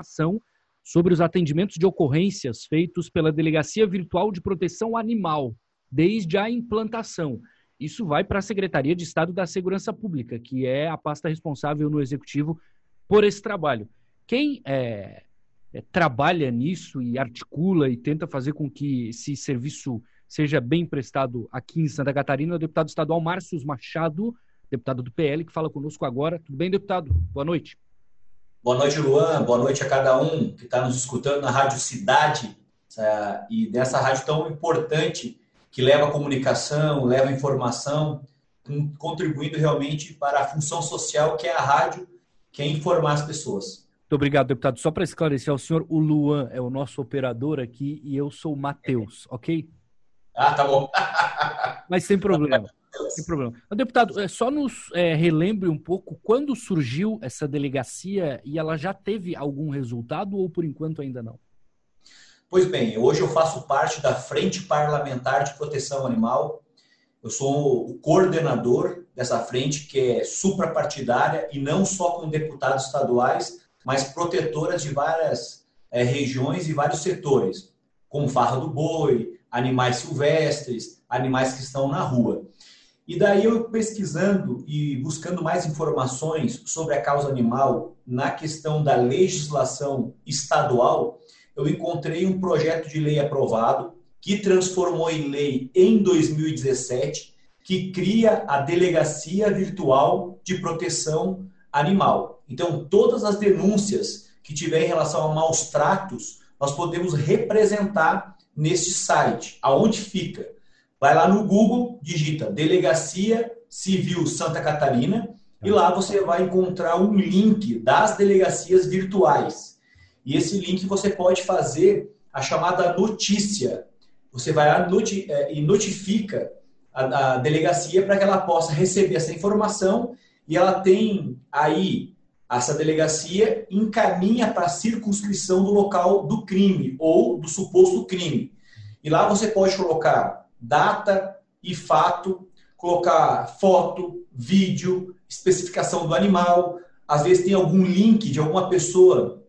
informação sobre os atendimentos de ocorrências feitos pela Delegacia Virtual de Proteção Animal, desde a implantação. Isso vai para a Secretaria de Estado da Segurança Pública, que é a pasta responsável no Executivo por esse trabalho. Quem é, é, trabalha nisso e articula e tenta fazer com que esse serviço seja bem prestado aqui em Santa Catarina é o deputado estadual Márcio Machado, deputado do PL, que fala conosco agora. Tudo bem, deputado? Boa noite. Boa noite, Luan. Boa noite a cada um que está nos escutando na Rádio Cidade e dessa rádio tão importante que leva comunicação, leva informação, contribuindo realmente para a função social que é a rádio, que é informar as pessoas. Muito obrigado, deputado. Só para esclarecer ao senhor, o Luan é o nosso operador aqui e eu sou o Matheus, ok? Ah, tá bom. Mas sem problema. Sem problema. Deputado, é, só nos é, relembre um pouco quando surgiu essa delegacia e ela já teve algum resultado ou por enquanto ainda não? Pois bem, hoje eu faço parte da Frente Parlamentar de Proteção Animal. Eu sou o coordenador dessa frente que é suprapartidária e não só com deputados estaduais, mas protetoras de várias é, regiões e vários setores, como farra do boi, animais silvestres, animais que estão na rua. E daí eu pesquisando e buscando mais informações sobre a causa animal na questão da legislação estadual, eu encontrei um projeto de lei aprovado que transformou em lei em 2017, que cria a Delegacia Virtual de Proteção Animal. Então, todas as denúncias que tiver em relação a maus tratos, nós podemos representar neste site. Aonde fica? Vai lá no Google, digita Delegacia Civil Santa Catarina e lá você vai encontrar um link das delegacias virtuais. E esse link você pode fazer a chamada notícia. Você vai lá é, e notifica a, a delegacia para que ela possa receber essa informação e ela tem aí essa delegacia encaminha para a circunscrição do local do crime ou do suposto crime. E lá você pode colocar data e fato, colocar foto, vídeo, especificação do animal. Às vezes tem algum link de alguma pessoa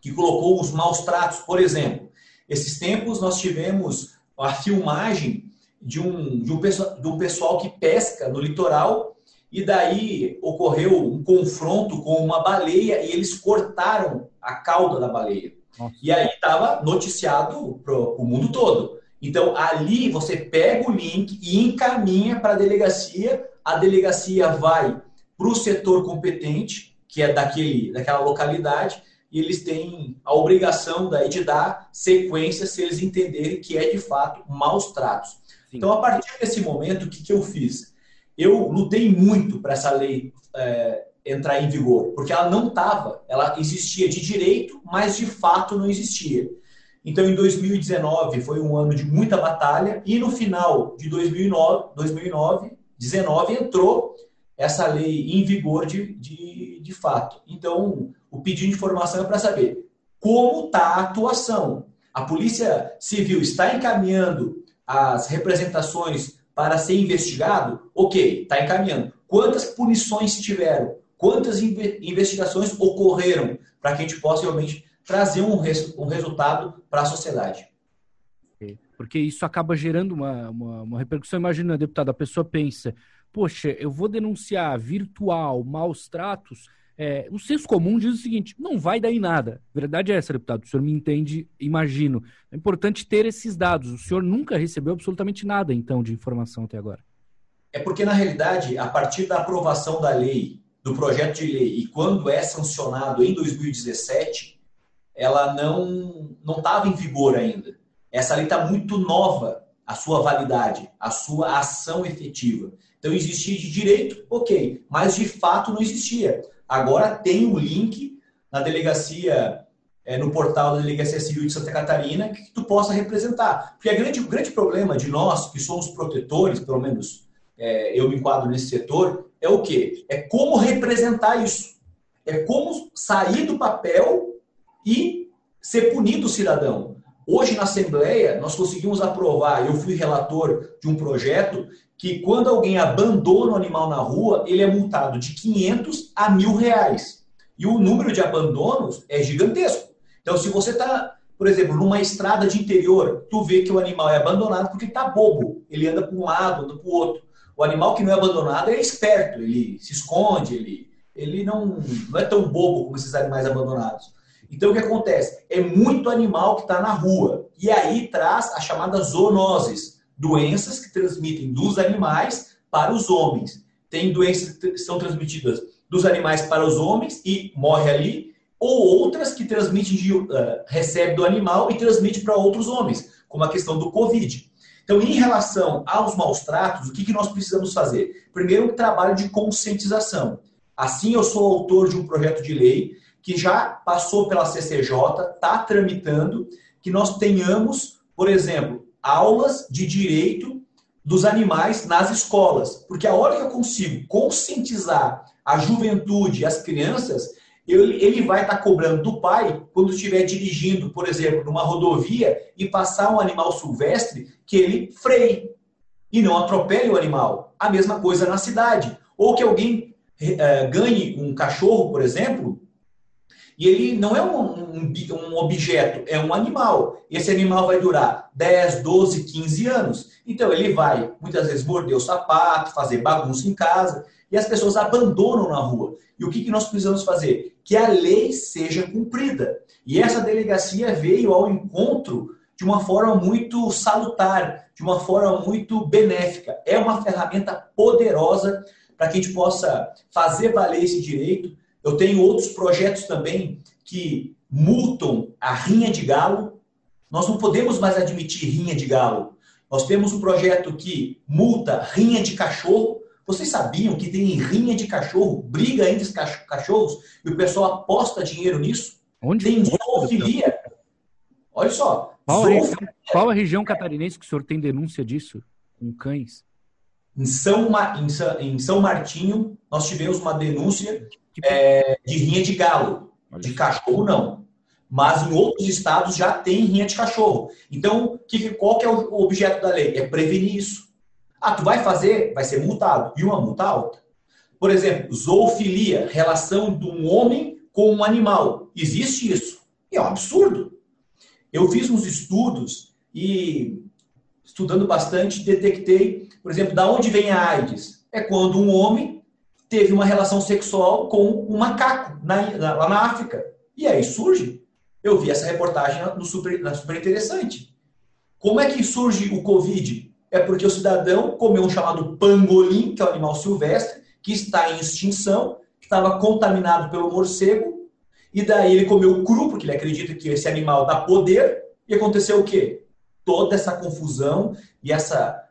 que colocou os maus tratos, por exemplo. Esses tempos nós tivemos a filmagem de um, de um, de um pessoal que pesca no litoral e daí ocorreu um confronto com uma baleia e eles cortaram a cauda da baleia. Nossa. E aí estava noticiado para o mundo todo. Então, ali você pega o link e encaminha para a delegacia, a delegacia vai para o setor competente, que é daquele, daquela localidade, e eles têm a obrigação daí de dar sequência se eles entenderem que é de fato maus tratos. Sim. Então, a partir desse momento, o que, que eu fiz? eu lutei muito para essa lei é, entrar em vigor, porque ela não estava, ela existia de direito, mas de fato não existia. Então, em 2019 foi um ano de muita batalha e no final de 2009, 2009 19 entrou essa lei em vigor de, de, de fato. Então, o pedido de informação é para saber como está a atuação. A Polícia Civil está encaminhando as representações para ser investigado, ok, está encaminhando. Quantas punições tiveram? Quantas investigações ocorreram para que a gente possa realmente trazer um, res um resultado para a sociedade? Porque isso acaba gerando uma, uma, uma repercussão. Imagina, deputado, a pessoa pensa, poxa, eu vou denunciar virtual, maus tratos, é, o senso comum diz o seguinte: não vai dar em nada. A verdade é essa, deputado. O senhor me entende, imagino. É importante ter esses dados. O senhor nunca recebeu absolutamente nada, então, de informação até agora. É porque, na realidade, a partir da aprovação da lei, do projeto de lei, e quando é sancionado em 2017, ela não não estava em vigor ainda. Essa lei está muito nova, a sua validade, a sua ação efetiva. Então, existia de direito, ok, mas de fato não existia. Agora tem o link na delegacia, é, no portal da Delegacia Civil de Santa Catarina, que tu possa representar. Porque grande, o grande problema de nós, que somos protetores, pelo menos é, eu me enquadro nesse setor, é o quê? É como representar isso. É como sair do papel e ser punido o cidadão. Hoje, na Assembleia, nós conseguimos aprovar, eu fui relator de um projeto que quando alguém abandona o animal na rua, ele é multado de 500 a mil reais. E o número de abandonos é gigantesco. Então, se você está, por exemplo, numa estrada de interior, tu vê que o animal é abandonado porque está bobo. Ele anda para um lado, anda para o outro. O animal que não é abandonado é esperto, ele se esconde, ele, ele não, não é tão bobo como esses animais abandonados. Então, o que acontece? É muito animal que está na rua. E aí traz as chamadas zoonoses, doenças que transmitem dos animais para os homens. Tem doenças que são transmitidas dos animais para os homens e morre ali, ou outras que transmitem de, uh, recebe do animal e transmite para outros homens, como a questão do Covid. Então, em relação aos maus tratos, o que, que nós precisamos fazer? Primeiro, um trabalho de conscientização. Assim, eu sou autor de um projeto de lei que já passou pela CCJ, está tramitando, que nós tenhamos, por exemplo, aulas de direito dos animais nas escolas. Porque a hora que eu consigo conscientizar a juventude, as crianças, ele, ele vai estar tá cobrando do pai quando estiver dirigindo, por exemplo, numa rodovia e passar um animal silvestre que ele freie e não atropele o animal. A mesma coisa na cidade. Ou que alguém é, ganhe um cachorro, por exemplo, e ele não é um, um, um, objeto, é um animal. Esse animal vai durar 10, 12, 15 anos. Então ele vai, muitas vezes, morder o sapato, fazer bagunça em casa, e as pessoas abandonam na rua. E o que, que nós precisamos fazer? Que a lei seja cumprida. E essa delegacia veio ao encontro de uma forma muito salutar, de uma forma muito benéfica. É uma ferramenta poderosa para que a gente possa fazer valer esse direito. Eu tenho outros projetos também que multam a rinha de galo. Nós não podemos mais admitir rinha de galo. Nós temos um projeto que multa rinha de cachorro. Vocês sabiam que tem rinha de cachorro, briga entre os cachorros e o pessoal aposta dinheiro nisso? Onde? Tem zoofilia. Olha só. Qual qual a região catarinense que o senhor tem denúncia disso? Com cães? Em São, em São, em São Martinho, nós tivemos uma denúncia é, de rinha de galo. De cachorro, não. Mas em outros estados já tem rinha de cachorro. Então, que, qual que é o objeto da lei? É prevenir isso. Ah, tu vai fazer, vai ser multado. E uma multa alta. Por exemplo, zoofilia, relação de um homem com um animal. Existe isso. E é um absurdo. Eu fiz uns estudos e, estudando bastante, detectei, por exemplo, da onde vem a AIDS. É quando um homem teve uma relação sexual com um macaco na, na, lá na África. E aí surge. Eu vi essa reportagem no super, na super interessante. Como é que surge o Covid? É porque o cidadão comeu um chamado pangolim, que é um animal silvestre, que está em extinção, que estava contaminado pelo morcego, e daí ele comeu cru, porque ele acredita que esse animal dá poder. E aconteceu o quê? Toda essa confusão e essa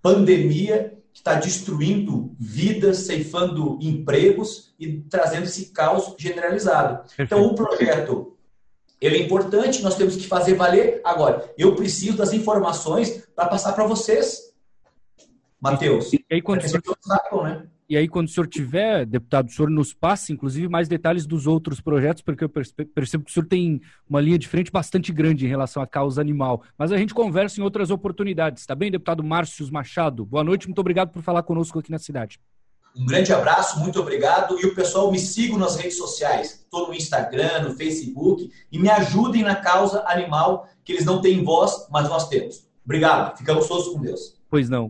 pandemia que está destruindo vidas, ceifando empregos e trazendo esse caos generalizado. Perfeito. Então, o projeto ele é importante, nós temos que fazer valer. Agora, eu preciso das informações para passar para vocês, Matheus. E aí, quando você... saibam, né? E aí, quando o senhor tiver, deputado, o senhor nos passe, inclusive, mais detalhes dos outros projetos, porque eu percebo que o senhor tem uma linha de frente bastante grande em relação à causa animal. Mas a gente conversa em outras oportunidades, tá bem, deputado Márcio Machado? Boa noite, muito obrigado por falar conosco aqui na cidade. Um grande abraço, muito obrigado. E o pessoal me sigam nas redes sociais. Estou no Instagram, no Facebook. E me ajudem na causa animal, que eles não têm voz, mas nós temos. Obrigado. Ficamos todos com Deus. Pois não.